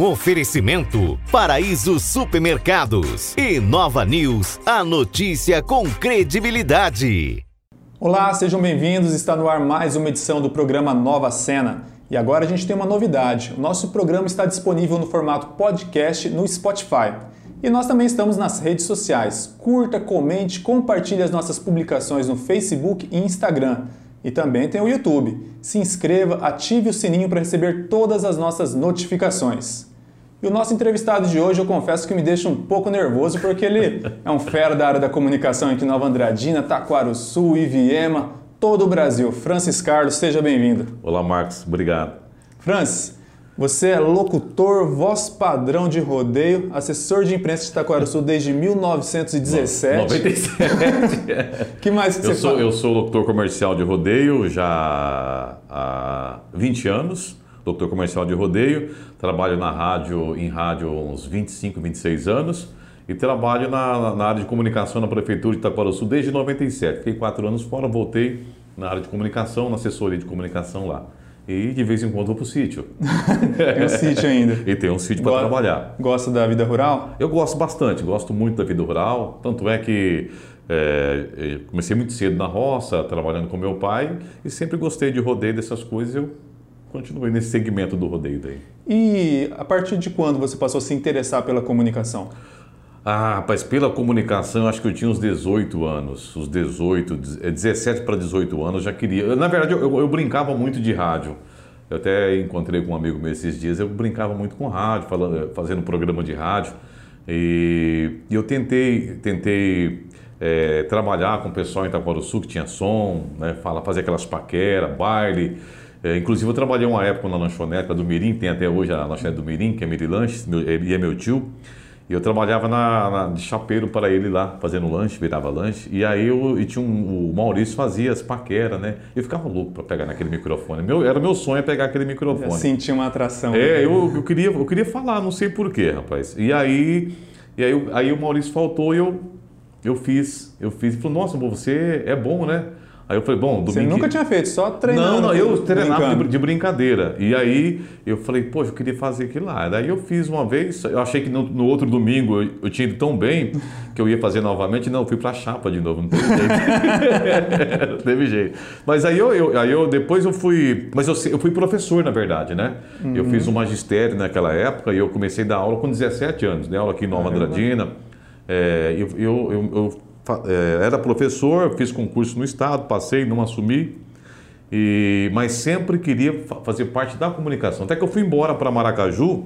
Oferecimento Paraíso Supermercados e Nova News, a notícia com credibilidade. Olá, sejam bem-vindos. Está no ar mais uma edição do programa Nova Cena. E agora a gente tem uma novidade. O nosso programa está disponível no formato podcast no Spotify. E nós também estamos nas redes sociais. Curta, comente, compartilhe as nossas publicações no Facebook e Instagram. E também tem o YouTube. Se inscreva, ative o sininho para receber todas as nossas notificações. E o nosso entrevistado de hoje, eu confesso que me deixa um pouco nervoso, porque ele é um fera da área da comunicação aqui em Nova Andradina, Taquaruçu, Iviema, todo o Brasil. Francis Carlos, seja bem-vindo. Olá, Marcos. Obrigado. Francis, você é locutor, voz padrão de rodeio, assessor de imprensa de Itaquaraçu desde 1917. 97. que mais que eu você sou, fala? Eu sou locutor comercial de rodeio já há 20 anos. Locutor comercial de rodeio. Trabalho na rádio, em rádio há uns 25, 26 anos. E trabalho na, na área de comunicação na Prefeitura de Itaquaraçu desde 97. Fiquei quatro anos fora, voltei na área de comunicação, na assessoria de comunicação lá. E de vez em quando vou para o sítio. Tem um sítio ainda. E tem um sítio para trabalhar. Gosta da vida rural? Eu gosto bastante, gosto muito da vida rural. Tanto é que é, comecei muito cedo na roça, trabalhando com meu pai, e sempre gostei de rodeio dessas coisas. Eu continuei nesse segmento do rodeio daí. E a partir de quando você passou a se interessar pela comunicação? Ah, rapaz, pela comunicação, acho que eu tinha uns 18 anos, uns 18, eh, 17 para 18 anos, eu já queria. Na verdade, eu, eu- brincava muito de rádio. Eu até encontrei com um amigo meu esses dias, eu brincava muito com rádio, falando, fazendo programa de rádio. E, eu tentei, tentei eh, trabalhar com o pessoal em Itaquaruçu que tinha som, né, fala, fazer aquelas paqueras, baile. Eh, inclusive, eu trabalhei uma época na lanchonete do Mirim, tem até hoje a lanchonete do Mirim, que é Mirilanches, meu, e é meu tio. E eu trabalhava na, na- de chapeiro para ele lá, fazendo lanche, virava lanche. E aí eu, e tinha um, o Maurício fazia as paqueras, né? Eu ficava louco para pegar naquele microfone. Meu, era meu sonho pegar aquele microfone. senti uma atração. É, eu, eu, queria, eu queria falar, não sei porquê, rapaz. E aí, e aí, eu- aí o Maurício faltou e eu, eu fiz. Eu fiz. Ele falou, nossa, você é bom, né? Aí eu falei, bom, Você domingo. nunca tinha feito, só treinando. Não, não, eu treinava de, de brincadeira. E aí eu falei, poxa, eu queria fazer aquilo lá. Daí eu fiz uma vez, eu achei que no, no outro domingo eu, eu tinha ido tão bem que eu ia fazer novamente. Não, eu fui pra chapa de novo, não teve jeito. não teve jeito. Mas aí eu, eu- aí eu depois eu fui. Mas eu, eu fui professor, na verdade, né? Eu fiz Uhum. o magistério naquela época e eu comecei a dar aula com 17 anos, né? Aula aqui em Nova. Andradina. É, eu, eu, eu- eu era professor, fiz concurso no estado, passei, não assumi. E, mas sempre queria fa- fazer parte da comunicação. Até que eu fui embora para Maracaju,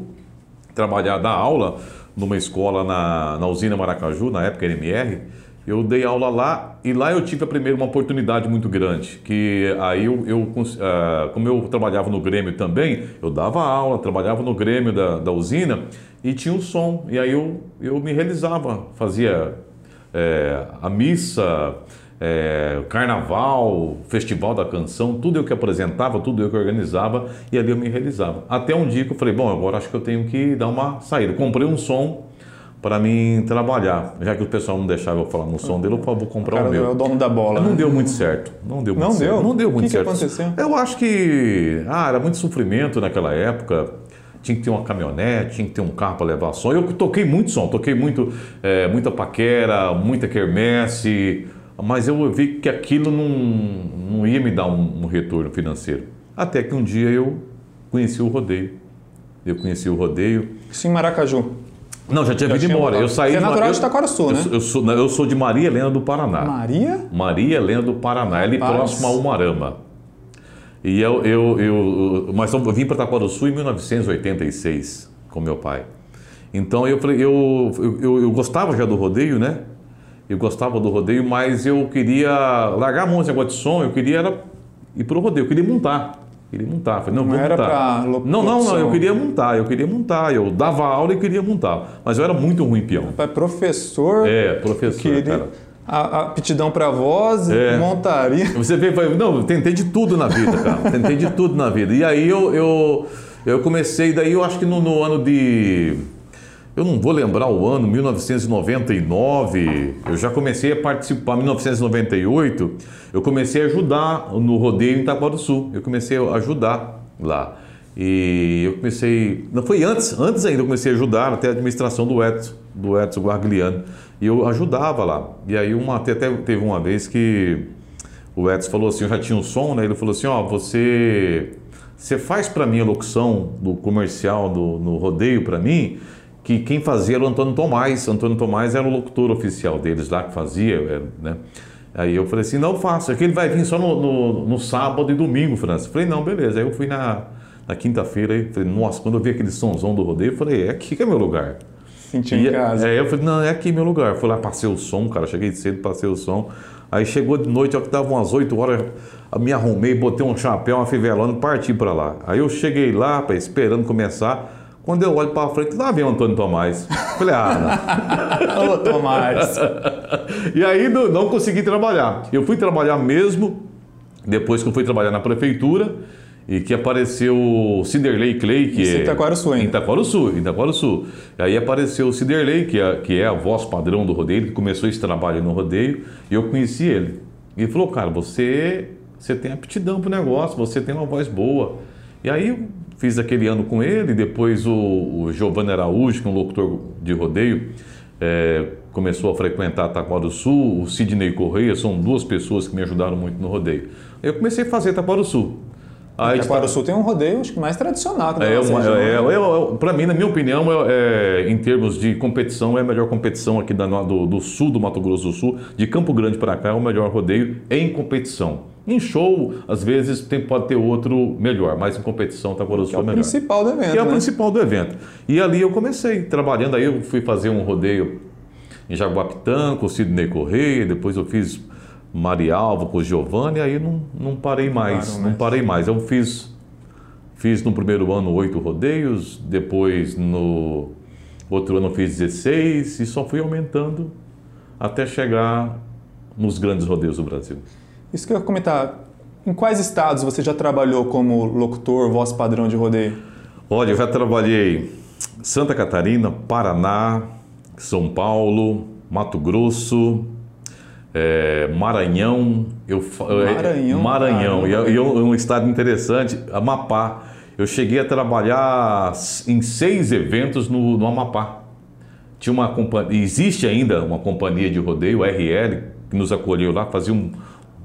trabalhar, dar aula numa escola na, na usina Maracaju, na época NMR. Eu dei aula lá e lá eu tive a primeira uma oportunidade muito grande, que aí eu, eu ah, como eu trabalhava no Grêmio também, eu dava aula, trabalhava no Grêmio da, da usina e tinha o som. E aí eu, eu me realizava, fazia é, a missa, é, o carnaval, festival da canção, tudo eu que apresentava, tudo eu que organizava e ali eu me realizava. Até um dia que eu falei, bom, agora acho que eu tenho que dar uma saída. Comprei um som para mim trabalhar, já que o pessoal não deixava eu falar no som dele, eu falei, vou O comprar cara o é o meu. dono da bola. Não né? deu muito certo. Não deu muito Não certo. deu? Não deu O muito que que certo. aconteceu? Eu acho que ah, era muito sofrimento naquela época. Tinha que ter uma caminhonete, tinha que ter um carro para levar som. Eu toquei muito som, toquei muito, é, muita paquera, muita quermesse, mas eu vi que aquilo não, não ia me dar um, um retorno financeiro. Até que um dia eu conheci o rodeio. Eu conheci o rodeio. Isso em Maracaju. Não, já tinha Já vindo tinha embora. Eu saí Você é natural de Itaquaraçu, eu né? Eu sou, eu sou de Maria Helena do Paraná. Maria? Maria Helena do Paraná, ali Rapaz. próximo a Umarama. E eu, eu, eu, mas eu vim para Itaquaruçu em 1986 com meu pai. Então eu falei, eu, eu, eu, gostava já do rodeio, né? Eu gostava do rodeio, mas eu queria largar a mão negócio de som, eu queria era ir pro rodeio, eu queria montar. Queria montar. Falei, não, Não era montar. não, não, não, eu queria montar, eu queria montar. Eu dava aula e queria montar. Mas eu era muito ruim peão. Professor. É, professor, queria- cara. A, aptidão para voz, É. montaria. Você vê, não, tentei de tudo na vida, cara. Tentei de tudo na vida. E aí eu, eu, eu comecei, daí eu acho que no, no ano de. Eu não vou lembrar o ano, 1999, eu já comecei a participar, 1998, eu comecei a ajudar no rodeio em Itaquá do Sul. Eu comecei a ajudar lá. E eu comecei. Não foi antes, antes ainda eu comecei a ajudar até a administração do Edson, do Edson Guargliano. E eu ajudava lá. E aí uma, até teve uma vez que o Edson falou assim, eu já tinha um som, né? Ele falou assim, ó, você, você faz para mim a locução do comercial do, no rodeio para mim, que quem fazia era o Antônio Tomás. Antônio Tomás era o locutor oficial deles lá que fazia, é, né? Aí eu falei assim, não faço, é que ele vai vir só no, no, no sábado e domingo, França. Falei, não, beleza. Aí eu fui na, na quinta-feira falei, nossa, quando eu vi aquele sonzão do rodeio, eu falei, é aqui que é meu lugar. Sentiu em casa. É, eu falei, não, é aqui meu lugar. Fui lá, passei o som, cara, cheguei cedo, passei o som. Aí chegou de noite, ó, que dava umas 8 horas, me arrumei, botei um chapéu, uma fivelona e parti para lá. Aí eu cheguei lá, esperando começar. Quando eu olho para frente, lá vem o Antônio Tomás. Falei, ah, não. Ô, Tomás. e aí não, não consegui trabalhar. Eu fui trabalhar mesmo depois que eu fui trabalhar na prefeitura e que apareceu o Ciderley Clay, que Isso é... Itaquaruçu, Em Itaquaruçu, em Itaquaruçu. Aí apareceu o Ciderley, que é, que é a voz padrão do rodeio, que começou esse trabalho no rodeio, e eu conheci ele. E ele falou, cara, você, você tem aptidão para o negócio, você tem uma voz boa. E aí fiz aquele ano com ele, depois o, o Giovanni Araújo, que é um locutor de rodeio, é, começou a frequentar Itaquaruçu, o Sidney Correia, são duas pessoas que me ajudaram muito no rodeio. Eu comecei a fazer Itaquaruçu. Aí Itaquaruçu tem um rodeio acho que mais tradicional. É, uma, é, é, é, para mim, na minha opinião, é, em termos de competição, é a melhor competição aqui da, do, do, sul do Mato Grosso do Sul. De Campo Grande para cá é o melhor rodeio em competição. Em show, às vezes tem, pode ter outro melhor, mas em competição Itaquaruçu é, o melhor. principal do evento. Que é né? o principal do evento. E ali eu comecei trabalhando, aí eu fui fazer um rodeio em Jaguapitã com o Sidney Correia, depois eu fiz Marialva com o Giovanni, aí não, não parei mais, não, não parei mais. Eu fiz, fiz no primeiro ano oito rodeios, depois no outro ano eu fiz 16 e só fui aumentando até chegar nos grandes rodeios do Brasil. Isso que eu ia comentar, em quais estados você já trabalhou como locutor, voz padrão de rodeio? Olha, eu já trabalhei Santa Catarina, Paraná, São Paulo, Mato Grosso, é, Maranhão, eu, Maranhão, Maranhão, e, é, é um estado interessante, Amapá. Eu cheguei a trabalhar em seis eventos no, no Amapá. Tinha uma companhia, existe ainda uma companhia de rodeio, RL, que nos acolheu lá, fazia um,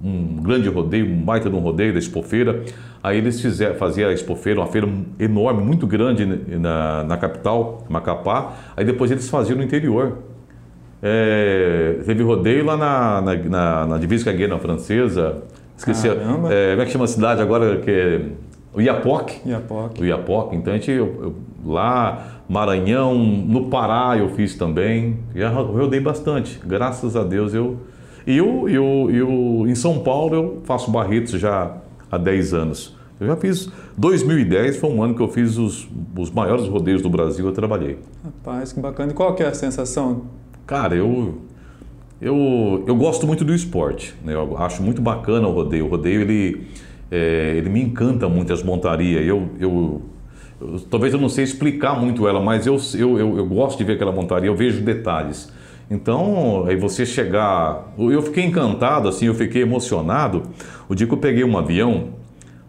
um grande rodeio, um baita de um rodeio da Expofeira. Aí eles fizeram, faziam a Expofeira, uma feira enorme, muito grande na, na capital, Macapá. Aí depois eles faziam no interior. É, teve rodeio lá na, na, na, na divisa Guiana Francesa. Esqueci. É, como é que chama a cidade agora? Que é, o Iapoc. Iapoc. O Iapoc. Então a gente, eu, eu, lá, Maranhão, no Pará eu fiz também. Já rodei bastante. Graças a Deus eu. E eu, eu, eu, em São Paulo eu faço Barretos já há 10 anos. Eu já fiz. 2010 foi um ano que eu fiz os, os maiores rodeios do Brasil, eu trabalhei. Rapaz, que bacana. E qual que é a sensação Cara, eu, eu, eu gosto muito do esporte. Né? Eu acho muito bacana o rodeio. O rodeio, ele, é, ele me encanta muito, as montarias. Eu, eu, eu, talvez eu não sei explicar muito ela, mas eu, eu, eu, eu gosto de ver aquela montaria, eu vejo detalhes. Então, aí você chegar... Eu fiquei encantado, assim, eu fiquei emocionado. O dia que eu peguei um avião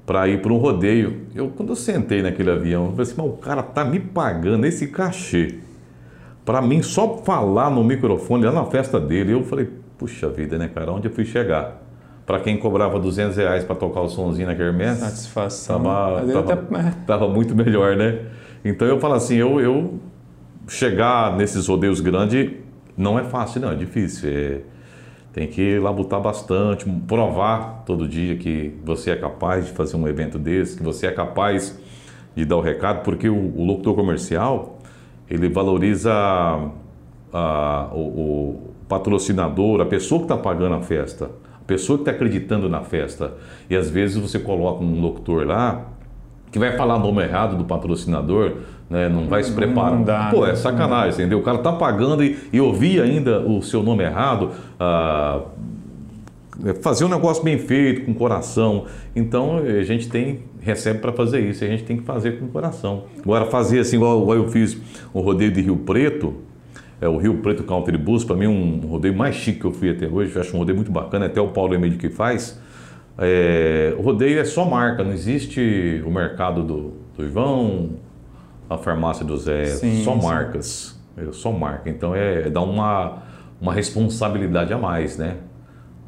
para ir para um rodeio, eu, quando eu sentei naquele avião, eu falei assim, mas o cara tá me pagando esse cachê para mim, só falar no microfone lá na festa dele, eu falei, puxa vida, né, cara, onde eu fui chegar? Para quem cobrava 200 reais para tocar o sonzinho na Kermesse, satisfação. Tava, tava, até... tava, muito melhor, né? Então eu falo assim, eu, eu chegar nesses rodeios grandes não é fácil, não, é difícil. É, tem que labutar bastante, provar todo dia que você é capaz de fazer um evento desse, que você é capaz de dar o recado, porque o, o locutor comercial, ele valoriza a, o, o, patrocinador, a pessoa que está pagando a festa, a pessoa que está acreditando na festa. E às vezes você coloca um locutor lá que vai falar o nome errado do patrocinador, né? não vai se preparar. Não dá, Pô, é sacanagem, entendeu? O cara está pagando e, e ouvir ainda o seu nome errado. Ah, fazer um negócio bem feito, com coração. Então a gente tem recebe para fazer isso, a gente tem que fazer com coração. Agora fazer assim, igual, eu fiz o rodeio de Rio Preto, é o Rio Preto Country Bus, para mim um rodeio mais chique que eu fui até hoje, eu acho um rodeio muito bacana, até o Paulo Emílio que faz. É, o rodeio é só marca, não existe o mercado do, do Ivão, a farmácia do Zé, Sim, só sim. marcas. É só marca. Então é dá uma, uma responsabilidade a mais, né?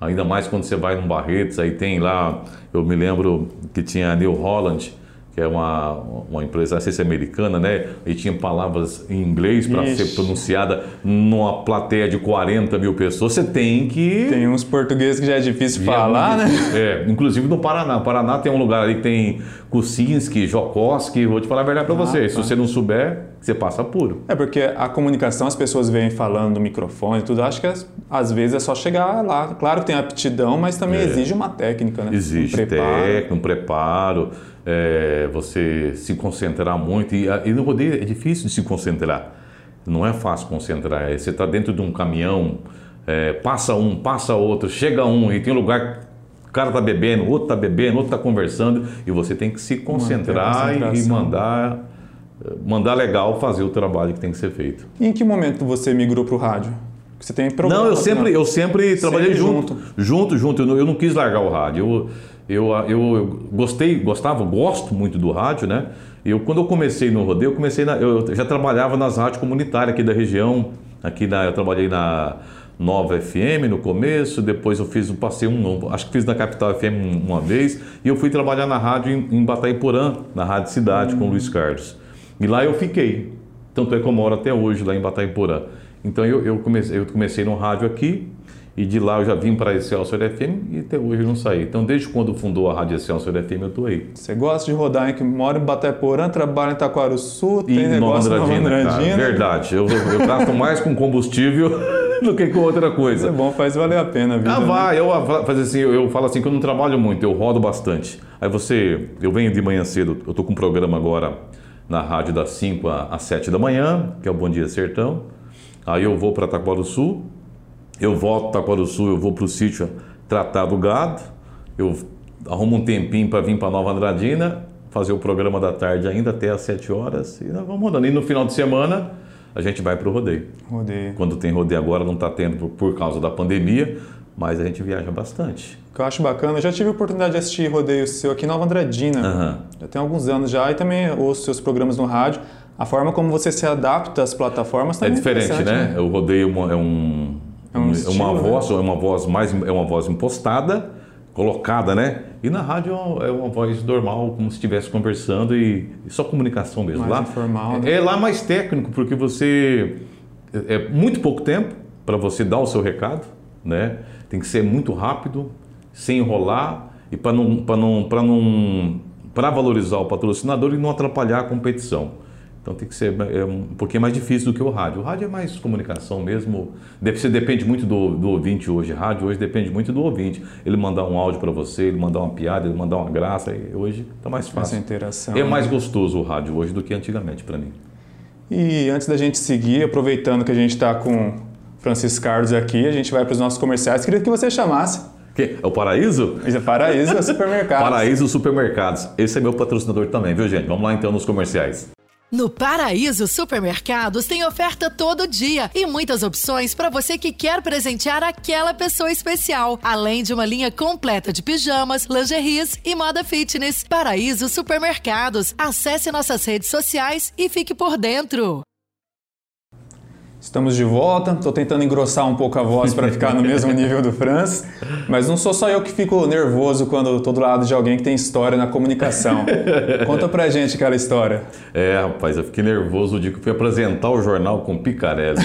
Ainda mais quando você vai num Barretos, aí tem lá, eu me lembro que tinha a New Holland, que é uma, uma empresa, não sei se é americana, né? E tinha palavras em inglês para ser pronunciada numa plateia de 40 mil pessoas. Você tem que. Tem uns portugueses que já é difícil É falar, né? É, inclusive no Paraná. O Paraná tem um lugar ali que tem Kucinski, Jokoski. Vou te falar a verdade para você. Se tá. você não souber, você passa puro. É porque a comunicação, as pessoas vêm falando no microfone e tudo, acho que às, vezes é só chegar lá. Claro que tem aptidão, mas também exige uma técnica, né? Existe um preparo. técnica, um preparo, é, você se concentrar muito. E, e no rodeio é difícil de se concentrar. Não é fácil concentrar. É, Você está dentro de um caminhão, é, passa um, passa outro, chega um e tem um lugar. O cara tá bebendo, o outro tá bebendo, outro tá conversando e você tem que se concentrar e- e concentração. mandar, mandar legal fazer o trabalho que tem que ser feito. E em que momento você migrou para o rádio? Você tem programa, Não, eu sempre, eu sempre trabalhei Sempre junto. Junto, junto. Eu não, eu não quis largar o rádio. Eu, eu, eu, eu gostei, gostava, gosto muito do rádio, né? Eu, quando eu comecei no rodeio, eu comecei na, eu já trabalhava nas rádios comunitárias aqui da região. Aqui na, eu trabalhei na Nova FM no começo, depois eu fiz, passei um, acho que fiz na Capital FM uma vez, e eu fui trabalhar na rádio em, em Bataiporã, na Rádio Cidade, com o Luiz Carlos. E lá eu fiquei. Tanto é que eu moro até hoje lá em Bataiporã. Então eu, eu, comecei, eu comecei no rádio aqui e de lá eu já vim para a Excelsior FM e até hoje eu não saí. Então desde quando fundou a Rádio Excelsior FM eu estou aí. Você gosta de rodar, hein? Que mora em Bateporã, trabalha em Taquaruçu, tem E negócio em Nova Andradina. Andradina. Verdade. Eu, eu gasto mais com combustível do que com outra Isso é coisa. bom, faz valer a pena a vida. Ah, né? vai, eu, faz assim, eu falo assim que eu não trabalho muito, eu rodo bastante. Aí você, eu venho de manhã cedo, eu tô com um programa agora na rádio das 5 às 7 da manhã, que é o Bom Dia Sertão. Aí eu vou para Taquaruçu, eu volto para Taquaruçu, eu vou para o sítio tratar do gado, eu arrumo um tempinho para vir para Nova Andradina, fazer o programa da tarde ainda até às 7 horas e nós vamos rodando. E no final de semana a gente vai para o rodeio. Rodeio. Quando tem rodeio agora não está tendo por- causa da pandemia, mas a gente viaja bastante. O que eu acho bacana, eu já tive a oportunidade de assistir rodeio seu aqui em Nova Andradina. Aham. Já tem alguns anos já, e também ouço seus programas no rádio. A forma como você se adapta às plataformas É também diferente, interessante, né? O rodeio é uma- é um, É um é estilo, uma né? voz, é uma voz mais é uma voz impostada, colocada, né? E na rádio é uma- é voz normal, como se estivesse conversando e, e só comunicação mesmo. Mais lá informal, é, né? é lá mais técnico porque você é é muito pouco tempo para você dar o seu recado, né? Tem que ser muito rápido, sem enrolar e para não para não para não para valorizar o patrocinador e não atrapalhar a competição. Então tem que ser é, um pouquinho mais difícil do que o rádio. O rádio é mais comunicação mesmo. Você depende muito do, do ouvinte hoje. Rádio hoje depende muito do ouvinte. Ele mandar um áudio para você, ele mandar uma piada, ele mandar uma graça. e hoje está mais Essa fácil. interação. É mais gostoso o rádio hoje do que antigamente para mim. E antes da gente seguir, aproveitando que a gente está com Francisco Carlos aqui, a gente vai para os nossos comerciais. Queria que você chamasse. Que? É o Paraíso? Isso é Paraíso é supermercado. Paraíso Supermercados. Esse é meu patrocinador também, viu, gente? Vamos lá então nos comerciais. No Paraíso Supermercados tem oferta todo dia e muitas opções para você que quer presentear aquela pessoa especial, além de uma linha completa de pijamas, lingeries e moda fitness. Paraíso Supermercados. Acesse nossas redes sociais e fique por dentro. Estamos de volta. Estou tentando engrossar um pouco a voz para ficar no mesmo nível do Franz, mas não sou só eu que fico nervoso quando estou do lado de alguém que tem história na comunicação. Conta pra gente aquela história. É, rapaz, eu fiquei nervoso o dia que eu fui apresentar o jornal com Picarelli.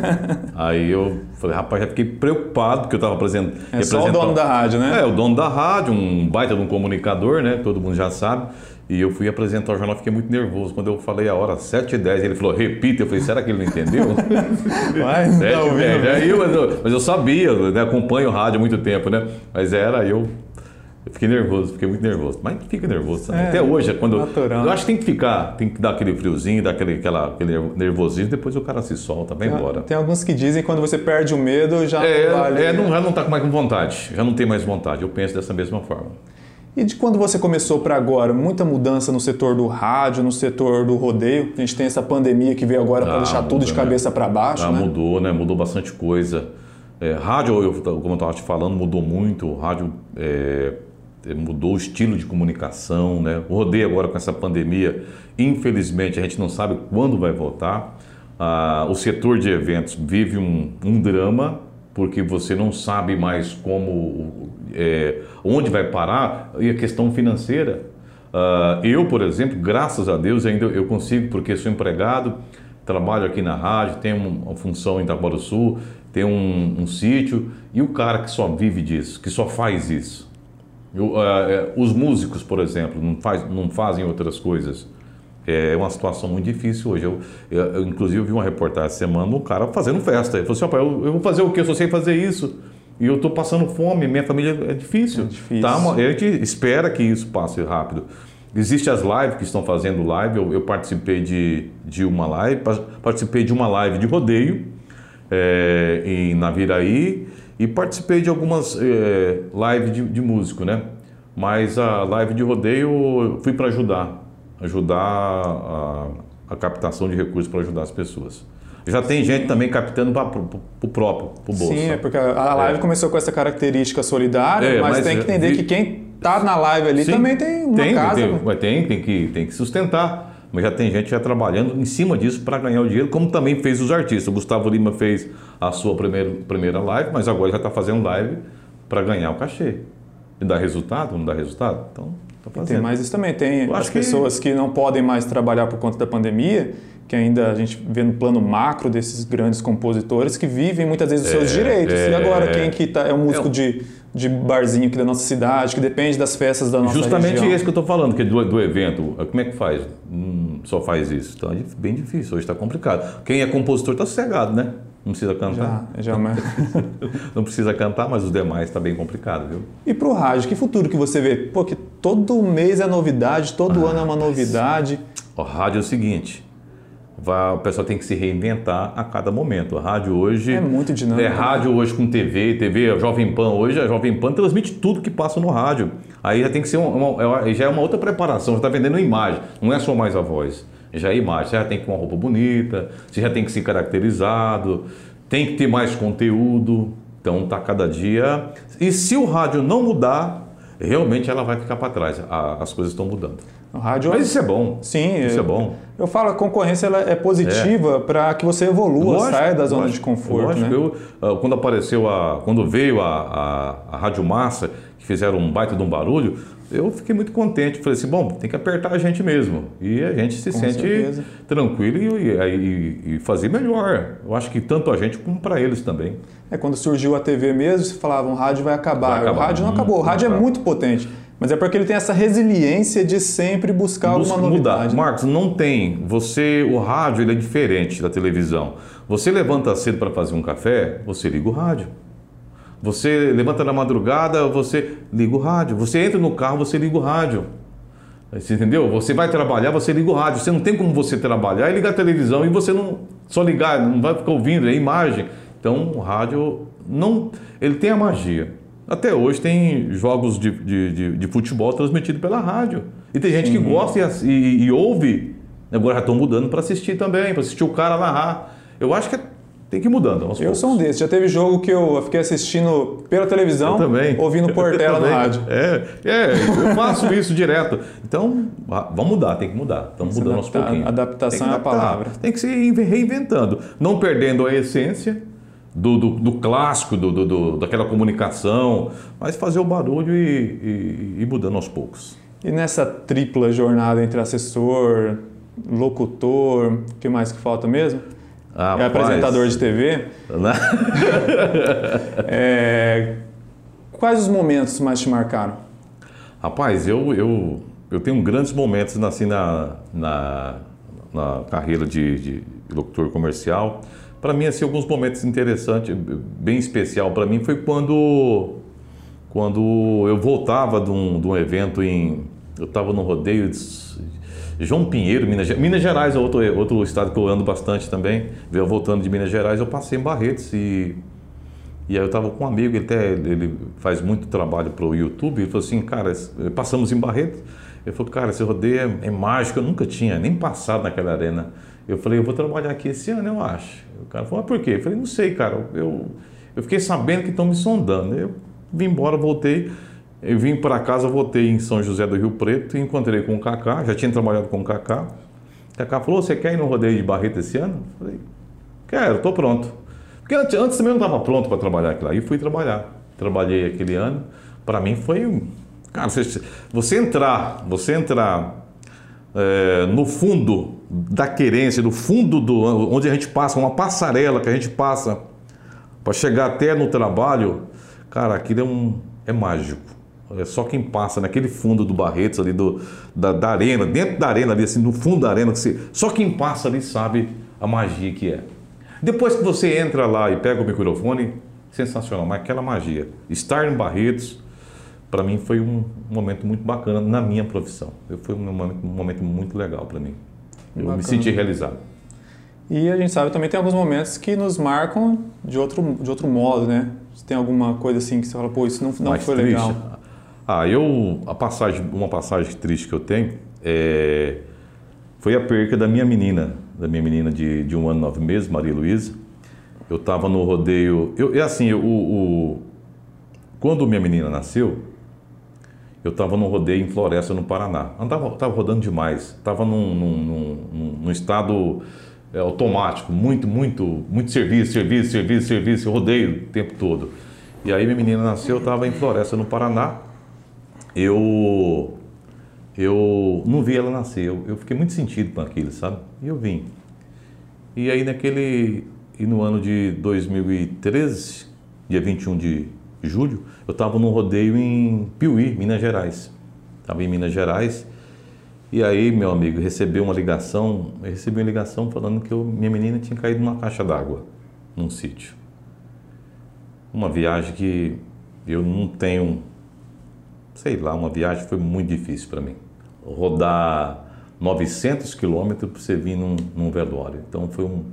Aí eu falei, rapaz, já fiquei preocupado porque eu estava apresentando. É só o dono da rádio, né? É, o dono da rádio, um baita de um comunicador, né? Todo mundo já sabe. E eu fui apresentar o jornal, fiquei muito nervoso. Quando eu falei a hora 7h10, ele falou, repita. Eu falei, será que ele não entendeu? Vai, não tá 7 ouvindo. 10. Aí eu, mas eu- mas eu sabia, né? acompanho o rádio há muito tempo, né? Mas era eu. Eu fiquei nervoso, fiquei muito nervoso. Mas fica nervoso. É, Até hoje, é quando. natural. Eu acho que tem que ficar, tem que dar aquele friozinho, dar aquele, aquela, aquele nervosismo, depois o cara se solta, vai embora. Tem alguns que dizem que quando você perde o medo já É, não vale. é, não, já não tá mais com vontade, já não tem mais vontade. Eu penso dessa mesma forma. E de quando você começou para agora, muita mudança no setor do rádio, no setor do rodeio? A gente tem essa pandemia que veio agora para Ah, deixar tudo de muda, né? cabeça para baixo, Ah, né? mudou, né? Mudou bastante coisa. É, rádio, eu, como eu estava te falando, mudou muito. O rádio, é, mudou o estilo de comunicação, né? O rodeio agora com essa pandemia, infelizmente a gente não sabe quando vai voltar. Ah, o setor de eventos vive um, um, drama porque você não sabe mais como, é, onde vai parar e a questão financeira. Ah, eu, por exemplo, graças a Deus ainda eu consigo porque sou empregado, trabalho aqui na rádio, tenho uma função em Itaquara Sul, tenho um, um sítio e o cara que só vive disso, que só faz isso eu, uh, os músicos, por exemplo, não, faz, não fazem outras coisas. É uma situação muito difícil hoje. Eu, eu, eu inclusive, vi uma reportagem semana um cara fazendo festa. Ele falou assim: eu, eu vou fazer o quê? Eu só sei fazer isso. E eu estou passando fome, minha família é difícil. É difícil. Tá, a gente espera que isso passe rápido. Existem as lives que estão fazendo live. Eu, eu, participei de, de uma live, participei de uma live de rodeio é, em Naviraí e participei de algumas é, lives de, de, músico, né? Mas a live de rodeio eu fui para ajudar, ajudar a, a, captação de recursos para ajudar as pessoas. Já tem gente também captando para o próprio, para o bolso. Sim, é porque a live é. começou com essa característica solidária, é, mas, mas, tem que entender vi... que quem está na live ali Sim, também tem uma tem, casa. Tem, né? tem, tem, que, tem que sustentar mas já tem gente já trabalhando em cima disso para ganhar o dinheiro, como também fez os artistas. O Gustavo Lima fez a sua primeira, primeira live, mas agora já está fazendo live para ganhar o cachê. E dá resultado? Não dá resultado? Então, tá fazendo. Tem mais isso também. Tem Eu as pessoas que... que não podem mais trabalhar por conta da pandemia, que ainda a gente vê no plano macro desses grandes compositores que vivem muitas vezes dos seus é, direitos. É, e agora quem que tá, é um músico é, de de barzinho aqui da nossa cidade, que depende das festas da nossa Justamente região. isso que eu estou falando, que é do, do, evento. Como é que faz? Hum, só faz isso. Então é bem difícil, hoje está complicado. Quem é compositor está sossegado, né? Não precisa cantar. Já, já mas... Não precisa cantar, mas os demais está bem complicado, viu? E para o rádio, que futuro que você vê? Pô, que todo mês é novidade, todo ah, ano é uma novidade. O rádio é o seguinte, Vai, o pessoal tem que se reinventar a cada momento. A rádio hoje. É muito dinâmico. É rádio hoje com TV, TV, a Jovem Pan hoje, a Jovem Pan transmite tudo que passa no rádio. Aí já tem que ser uma, uma já é uma outra preparação, você está vendendo imagem, não é só mais a voz. Já é imagem, você já tem que ter uma roupa bonita, você já tem que ser caracterizado, tem que ter mais conteúdo. Então tá cada dia. E se o rádio não mudar, realmente ela vai ficar para trás. as coisas estão mudando. O rádio, Mas isso é bom. Sim. Isso é bom. Eu falo, a concorrência ela é positiva é. para que você evolua, lógico, saia da zona lógico, de conforto. Lógico. Né? Eu, ah, quando apareceu a. Quando veio a, a, a Rádio Massa, que fizeram um baita de um barulho, eu fiquei muito contente. Falei assim, bom, tem que apertar a gente mesmo. E a gente se Com sente certeza. tranquilo e, e, e, fazer melhor. Eu acho que tanto a gente como para eles também. É, quando surgiu a TV mesmo, você falava, o rádio vai acabar. Vai acabar. O rádio não acabou. O rádio é muito potente. Mas é porque ele tem essa resiliência de sempre buscar Busca alguma novidade. Mudar. Né? Marcos, não tem. Você, o rádio ele é diferente da televisão. Você levanta cedo para fazer um café, você liga o rádio. Você levanta na madrugada, você liga o rádio. Você entra no carro, você liga o rádio. Você entendeu? Você vai trabalhar, você liga o rádio. Você não tem como você trabalhar e ligar a televisão e você não só ligar, não vai ficar ouvindo, é imagem. Então o rádio não, ele tem a magia. Até hoje tem jogos de, de, de, de futebol transmitido pela rádio. E tem gente Sim. que gosta e, e, e ouve. Agora já estão mudando para assistir também, para assistir o cara narrar. Eu acho que é, tem que ir mudando. eu poucos. sou um desses. Já teve jogo que eu fiquei assistindo pela televisão, eu também. ouvindo Portela no rádio. É, é, eu faço isso direto. Então, vamos mudar, tem que mudar. Estamos mudando aos pouquinhos. Adaptação é a palavra. Tem que se reinventando, não perdendo a essência do, do, do clássico, do, do, daquela comunicação, mas fazer o barulho e, e, e mudando aos poucos. E nessa tripla jornada entre assessor, locutor, o que mais que falta mesmo? Ah, é apresentador de TV. Né? é, quais os momentos mais te marcaram? Rapaz, eu, eu, eu tenho grandes momentos assim, na, na, na carreira de, de locutor comercial. Para mim, assim, alguns momentos interessantes, bem especial para mim, foi quando, quando eu voltava de um, de um evento em... Eu estava no rodeio de João Pinheiro, Minas, Minas Gerais é outro, outro estado que eu ando bastante também. Eu voltando de Minas Gerais, eu passei em Barretos e... E aí eu estava com um amigo, ele, até, ele faz muito trabalho para o YouTube, ele falou assim, cara, passamos em Barretos, ele falou, cara, esse rodeio é, é mágico, eu nunca tinha nem passado naquela arena. Eu falei, eu vou trabalhar aqui esse ano, eu acho. O cara falou, mas por quê? Eu falei, não sei, cara. Eu, eu fiquei sabendo que estão me sondando. Eu vim embora, voltei. Eu vim para casa, voltei em São José do Rio Preto, e encontrei com o Kaká, já tinha trabalhado com o Kaká. O Kaká falou: Você quer ir no rodeio de Barreto esse ano? Eu falei: Quero, estou pronto. Porque antes, antes também não estava pronto para trabalhar aquilo aí, fui trabalhar. Trabalhei aquele ano. Para mim foi. Cara, você, você entrar, você entrar é, no fundo da querência, no fundo do onde a gente passa, uma passarela que a gente passa para chegar até no trabalho, cara, aquilo é, um, é mágico. É só quem passa naquele fundo do Barretos ali, do, da, da arena, dentro da arena ali, assim, no fundo da arena, você, só quem passa ali sabe a magia que é. Depois que você entra lá e pega o microfone, sensacional, mas aquela magia. Estar em Barretos, para mim foi um momento muito bacana na minha profissão. Foi um momento, um momento muito legal para mim. Eu bacana. me senti realizado. E a gente sabe também tem alguns momentos que nos marcam de outro, de outro modo, né? Se tem alguma coisa assim que você fala, pô, isso não, não foi triste. legal. Ah, eu a passagem, uma passagem triste que eu tenho é, foi a perca da minha menina, da minha menina de, de um ano e nove meses, Maria Luísa. Eu estava no rodeio. Eu, é assim, o, o, quando minha menina nasceu, eu estava no rodeio em Floresta, no Paraná. Andava, estava rodando demais. Estava num, num, num, num, estado é, automático, muito, muito, muito serviço, serviço, serviço, serviço, rodeio o tempo todo. E aí minha menina nasceu, eu estava em Floresta, no Paraná. Eu eu não vi ela nascer, eu, eu fiquei muito sentido com aquilo, sabe? E eu vim. E aí naquele e no ano de 2013, dia 21 de julho, eu estava num rodeio em Piuí, Minas Gerais. Estava em Minas Gerais. E aí, meu amigo, recebeu uma ligação, eu recebi uma ligação falando que eu, minha menina tinha caído numa caixa d'água num sítio. Uma viagem que eu não tenho, sei lá, uma viagem foi muito difícil para mim. Rodar 900 quilômetros para você vir num, num velório. Então foi um,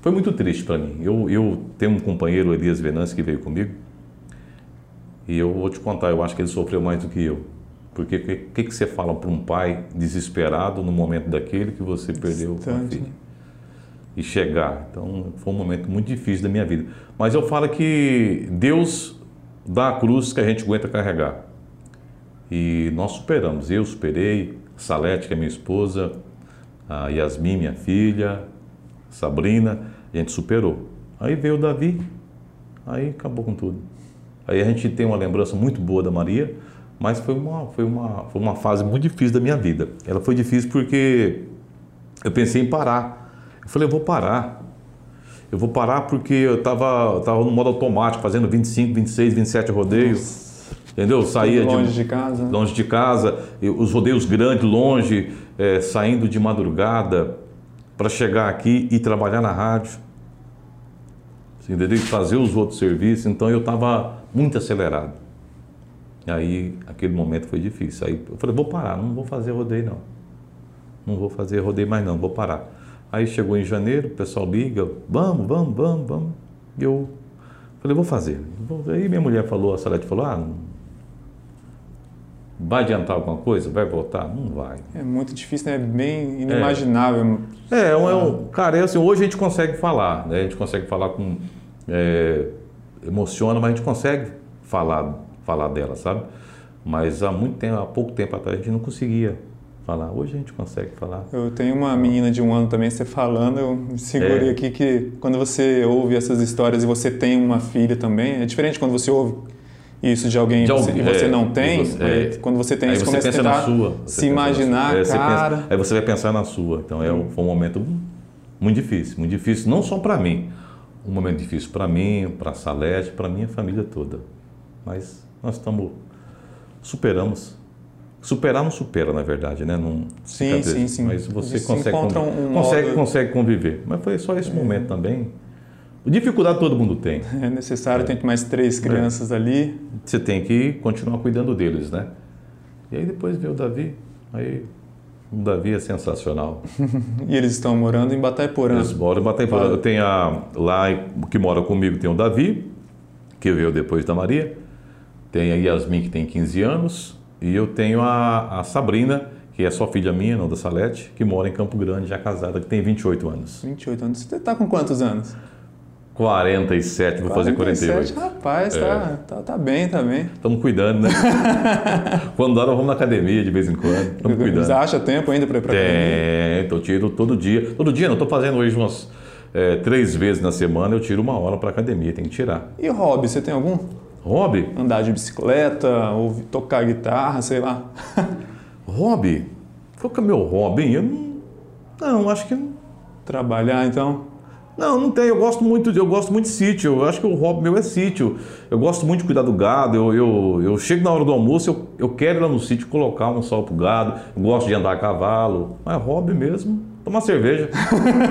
foi muito triste para mim. Eu, eu tenho um companheiro, Elias Venâncio, que veio comigo. E eu vou te contar, eu acho que ele sofreu mais do que eu. Porque o que, que, que, você fala para um pai desesperado no momento daquele que você perdeu a filha? E chegar. Então, foi um momento muito difícil da minha vida. Mas eu falo que Deus dá a cruz que a gente aguenta carregar. E nós superamos. Eu superei, Salete, que é minha esposa, a Yasmin, minha filha, Sabrina, a gente superou. Aí veio o Davi, aí acabou com tudo. Aí a gente tem uma lembrança muito boa da Maria, mas foi uma, foi uma, foi uma fase muito difícil da minha vida. Ela foi difícil porque eu pensei em parar. Eu falei, eu vou parar. Eu vou parar porque eu estava tava no modo automático, fazendo 25, 26, 27 rodeios. Nossa. Entendeu? Saía longe de, de, casa. Longe de casa, os rodeios grandes, longe, é, saindo de madrugada para chegar aqui e trabalhar na rádio. Entendeu? E fazer os outros serviços. Então eu estava muito acelerado. Aí aquele momento foi difícil. Aí eu falei, vou parar, não vou fazer rodeio não. Não vou fazer rodeio mais não, vou parar. Aí chegou em janeiro, o pessoal liga, vamos, vamos, vamos, vamos. E eu falei, vou fazer. Aí minha mulher falou, a Salete falou, ah, vai adiantar alguma coisa? Vai voltar? Não vai. É muito difícil, né? É bem inimaginável. É, é, é um, cara, é assim, hoje a gente consegue falar, né? A gente consegue falar com... É, emociona, mas a gente consegue falar, falar dela, sabe? Mas há muito tempo, há pouco tempo atrás, a gente não conseguia falar. Hoje a gente consegue falar. Eu tenho uma menina de um ano também, você falando, eu me segurei é. aqui que quando você ouve essas histórias e você tem uma filha também, é diferente quando você ouve isso de alguém de alguém, e você é, não tem, você, é, quando você tem isso, você começa a na sua, se imaginar, sua, cara... Pensa, aí você vai pensar na sua. Então é, foi um momento muito difícil, muito difícil, não só para mim, um momento difícil para mim, para a Salete, para a minha família toda. Mas nós estamos, superamos. Superar não supera, na verdade, né? Não, sim, sim, sim. Mas você consegue, um consegue, modo... consegue conviver. Mas foi só esse é. momento também. Dificuldade todo mundo tem. É necessário, é. tem mais três é. crianças é. ali. Você tem que continuar cuidando deles, né? E aí depois veio o Davi, aí o Davi é sensacional. e eles estão morando em Bataiporã. Eles moram em Bataiporã. Eu tenho a, lá que mora comigo tem o Davi, que veio depois da Maria. Tem a Yasmin, que tem 15 anos. E eu tenho a, a Sabrina, que é só filha minha, não da Salete, que mora em Campo Grande, já casada, que tem 28 anos. 28 anos. Você está com quantos anos? 47, vou fazer 48. Rapaz, tá, tá, tá bem, tá bem. Estamos cuidando, né? quando dá, nós vamos na academia de vez em quando. Estamos cuidando. Você acha tempo ainda para ir para academia? É, então eu tiro todo dia. Todo dia não, estou fazendo hoje umas é, três vezes na semana, eu tiro uma hora para academia, tem que tirar. E hobby, você tem algum? Hobby? Andar de bicicleta, ou tocar guitarra, sei lá. hobby? Qual que é meu hobby? Eu não, não, acho que não. Trabalhar, então? Não, não tem. Eu gosto muito de, eu gosto muito de sítio. Eu acho que o hobby meu é sítio. Eu gosto muito de cuidar do gado. Eu, eu, eu chego na hora do almoço, eu, eu quero ir lá no sítio colocar um sol pro gado. Eu gosto de andar a cavalo. Mas hobby mesmo, tomar cerveja.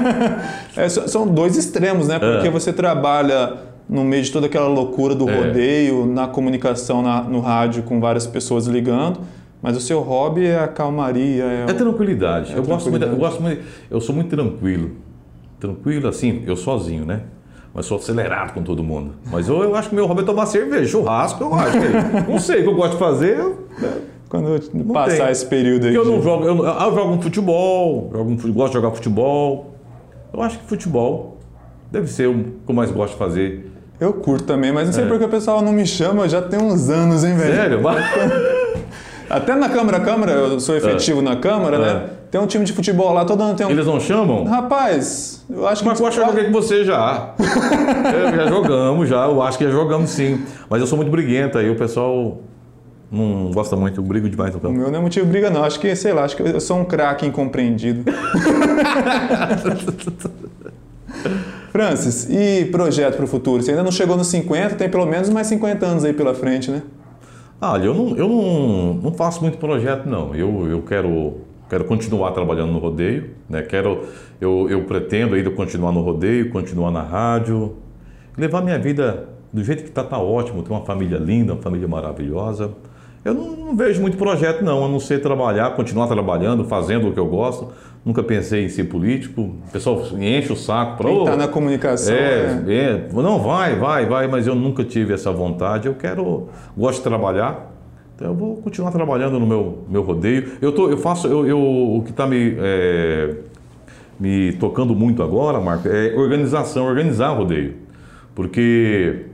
é, são dois extremos, né? Porque é. você trabalha no meio de toda aquela loucura do é. rodeio, na comunicação na, no rádio com várias pessoas ligando. Mas o seu hobby é a calmaria. É, é tranquilidade. É eu, tranquilidade. Gosto muito, eu gosto muito. Eu sou muito tranquilo tranquilo, assim, eu sozinho, né? Mas sou acelerado com todo mundo. Mas eu, eu acho que meu hobby é tomar cerveja, churrasco, eu acho que. não sei o que eu gosto de fazer. Né? Quando passar tem. esse período aí. Eu não jogo, eu, eu jogo um futebol, jogo um, gosto de jogar futebol. Eu acho que futebol deve ser o que eu mais gosto de fazer. Eu curto também, mas não sei é. porque o pessoal não me chama, já tem uns anos, hein, velho? Sério? Até na Câmara, Câmara, eu sou efetivo é. na Câmara, né? é. né? Tem um time de futebol lá, todo ano tem um. Eles não chamam? Rapaz, eu acho que. Mas eu acho que você já. é, já jogamos, já. Eu acho que já jogamos sim. Mas eu sou muito briguento aí o pessoal não gosta muito, eu brigo demais no campo. O meu não é motivo de briga, não. Acho que, sei lá, acho que eu sou um craque incompreendido. Francis, e projeto para o futuro? Você ainda não chegou nos 50, tem pelo menos mais 50 anos aí pela frente, né? Ah, olha, eu não, eu não, não faço muito projeto, não. Eu, eu quero quero continuar trabalhando no rodeio, né? Quero, eu, eu pretendo ainda continuar no rodeio, continuar na rádio, levar minha vida do jeito que está, tá ótimo, ter uma família linda, uma família maravilhosa. Eu não, não, vejo muito projeto não, a não ser trabalhar, continuar trabalhando, fazendo o que eu gosto. Nunca pensei em ser político. O pessoal enche o saco para. Está na comunicação. É, é, é, não, vai, vai, vai, mas eu nunca tive essa vontade. Eu quero, gosto de trabalhar, então eu vou continuar trabalhando no meu, meu rodeio. Eu, tô, eu faço, eu, eu o que está me, é, me tocando muito agora, Marco, é organização, organizar o rodeio. Porque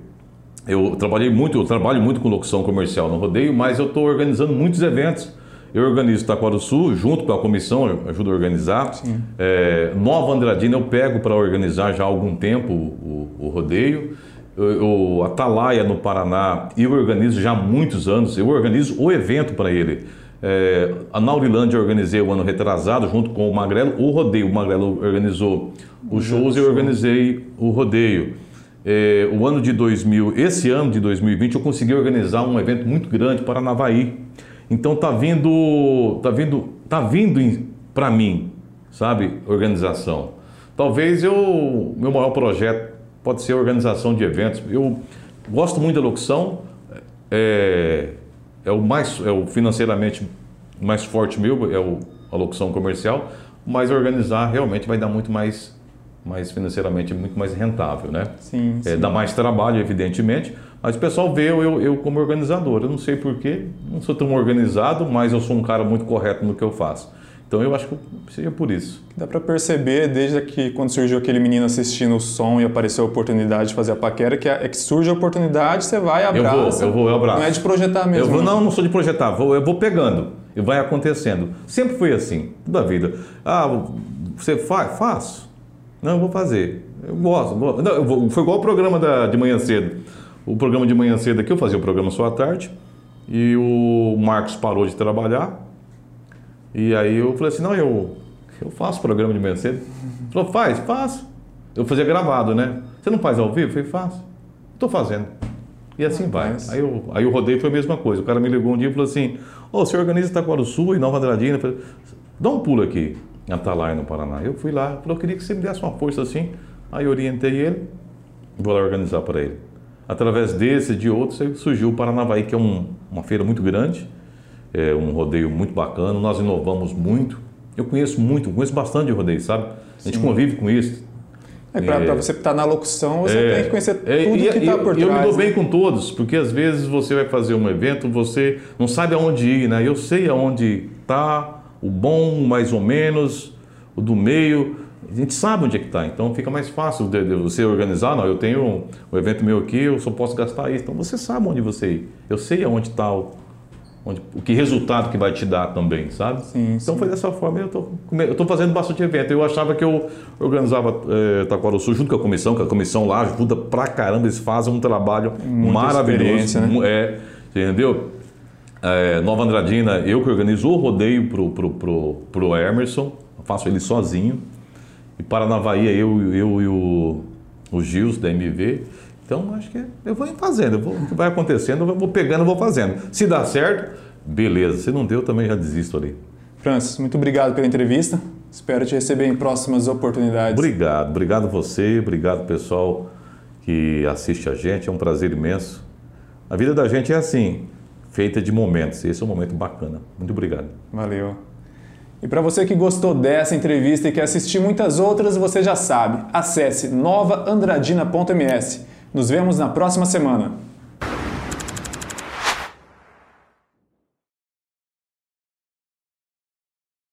eu trabalhei muito, eu trabalho muito com locução comercial no rodeio, mas eu estou organizando muitos eventos. Eu organizo Sul junto com a comissão, eu ajudo a organizar. É, Nova Andradina eu pego para organizar já há algum tempo o, o, o rodeio o Atalaia no Paraná, eu organizo já há muitos anos, eu organizo o evento para ele. É, a Naurilândia eu organizei o ano retrasado, junto com o Magrelo, o rodeio. O Magrelo organizou os shows e eu organizei o rodeio. É, o ano de 2000, esse ano de 2020, eu consegui organizar um evento muito grande para Navaí. Então tá vindo, tá vindo, tá vindo para mim, sabe, organização. Talvez eu, meu maior projeto pode ser organização de eventos. Eu gosto muito da locução, é, é o mais, é o financeiramente mais forte meu, é o, a locução comercial, mas organizar realmente vai dar muito mais, mais financeiramente, muito mais rentável, né? Sim, é, Dá mais trabalho, evidentemente, mas o pessoal vê eu, eu como organizador. Eu não sei porquê, não sou tão organizado, mas eu sou um cara muito correto no que eu faço. Então eu acho que seria por isso. Dá para perceber desde que quando surgiu aquele menino assistindo o som e apareceu a oportunidade de fazer a paquera, que é, é que surge a oportunidade, você vai, abraça. Eu vou, eu vou, eu abraço. Não é de projetar mesmo. Eu vou, não, não sou de projetar, vou, eu vou pegando e vai acontecendo. Sempre foi assim, toda a vida. Ah, você faz? Faço. Não, eu vou fazer. Eu gosto. gosto. Não, eu vou, foi igual o programa da, de manhã cedo. O programa de manhã cedo aqui, eu fazia o programa só à tarde e o Marcos parou de trabalhar e aí eu falei assim, não, eu, eu faço programa de manhã cedo. Ele falou, faz, faço. Eu fazia gravado, né? Você não faz ao vivo? Eu falei, faço. Estou fazendo. E assim vai. Aí, eu, aí o rodeio foi a mesma coisa. O cara me ligou um dia e falou assim, ô, oh, você organiza Sul e Nova Andradina. Eu falei, dá um pulo aqui, em Atalaia, no Paraná. Eu fui lá, falou, eu queria que você me desse uma força assim. Aí eu orientei ele, vou lá organizar para ele. Através desse e de outros, surgiu o Paranavaí, que é um, uma feira muito grande, é um rodeio muito bacana, nós inovamos muito. Eu conheço muito, conheço bastante de rodeio, sabe? A gente Sim. convive com isso. É, para é, você estar tá na locução, você é, tem que conhecer é, tudo e, que está por trás. Eu me dou bem né? com todos, porque às vezes você vai fazer um evento, você não sabe aonde ir, né? Eu sei aonde está o bom, mais ou menos, o do meio. A gente sabe onde é que está, então fica mais fácil de, de você organizar. Não, eu tenho um, um, evento meu aqui, eu só posso gastar isso. Então você sabe onde você ir. Eu sei aonde está o, onde, o que resultado que vai te dar também, sabe? Sim, então sim. foi dessa forma. Eu tô, eu tô fazendo bastante evento. Eu achava que eu organizava é, Taquaruçu junto com a comissão, que a comissão lá ajuda pra caramba. Eles fazem um trabalho Muita maravilhoso. né? É, entendeu? É, Nova Andradina, eu que organizo o rodeio pro, pro, pro, pro Emerson, faço ele sozinho. E Paranavaí, eu, eu e o, o Gils da MV. Então, acho que eu vou fazendo, vou, o que vai acontecendo, eu vou pegando, eu vou fazendo. Se dá certo, beleza. Se não deu, também já desisto ali. Francis, muito obrigado pela entrevista. Espero te receber em próximas oportunidades. Obrigado, obrigado você, obrigado pessoal que assiste a gente, é um prazer imenso. A vida da gente é assim, feita de momentos. Esse é um momento bacana. Muito obrigado. Valeu. E para você que gostou dessa entrevista e quer assistir muitas outras, você já sabe. Acesse novaandradina.ms. Nos vemos na próxima semana.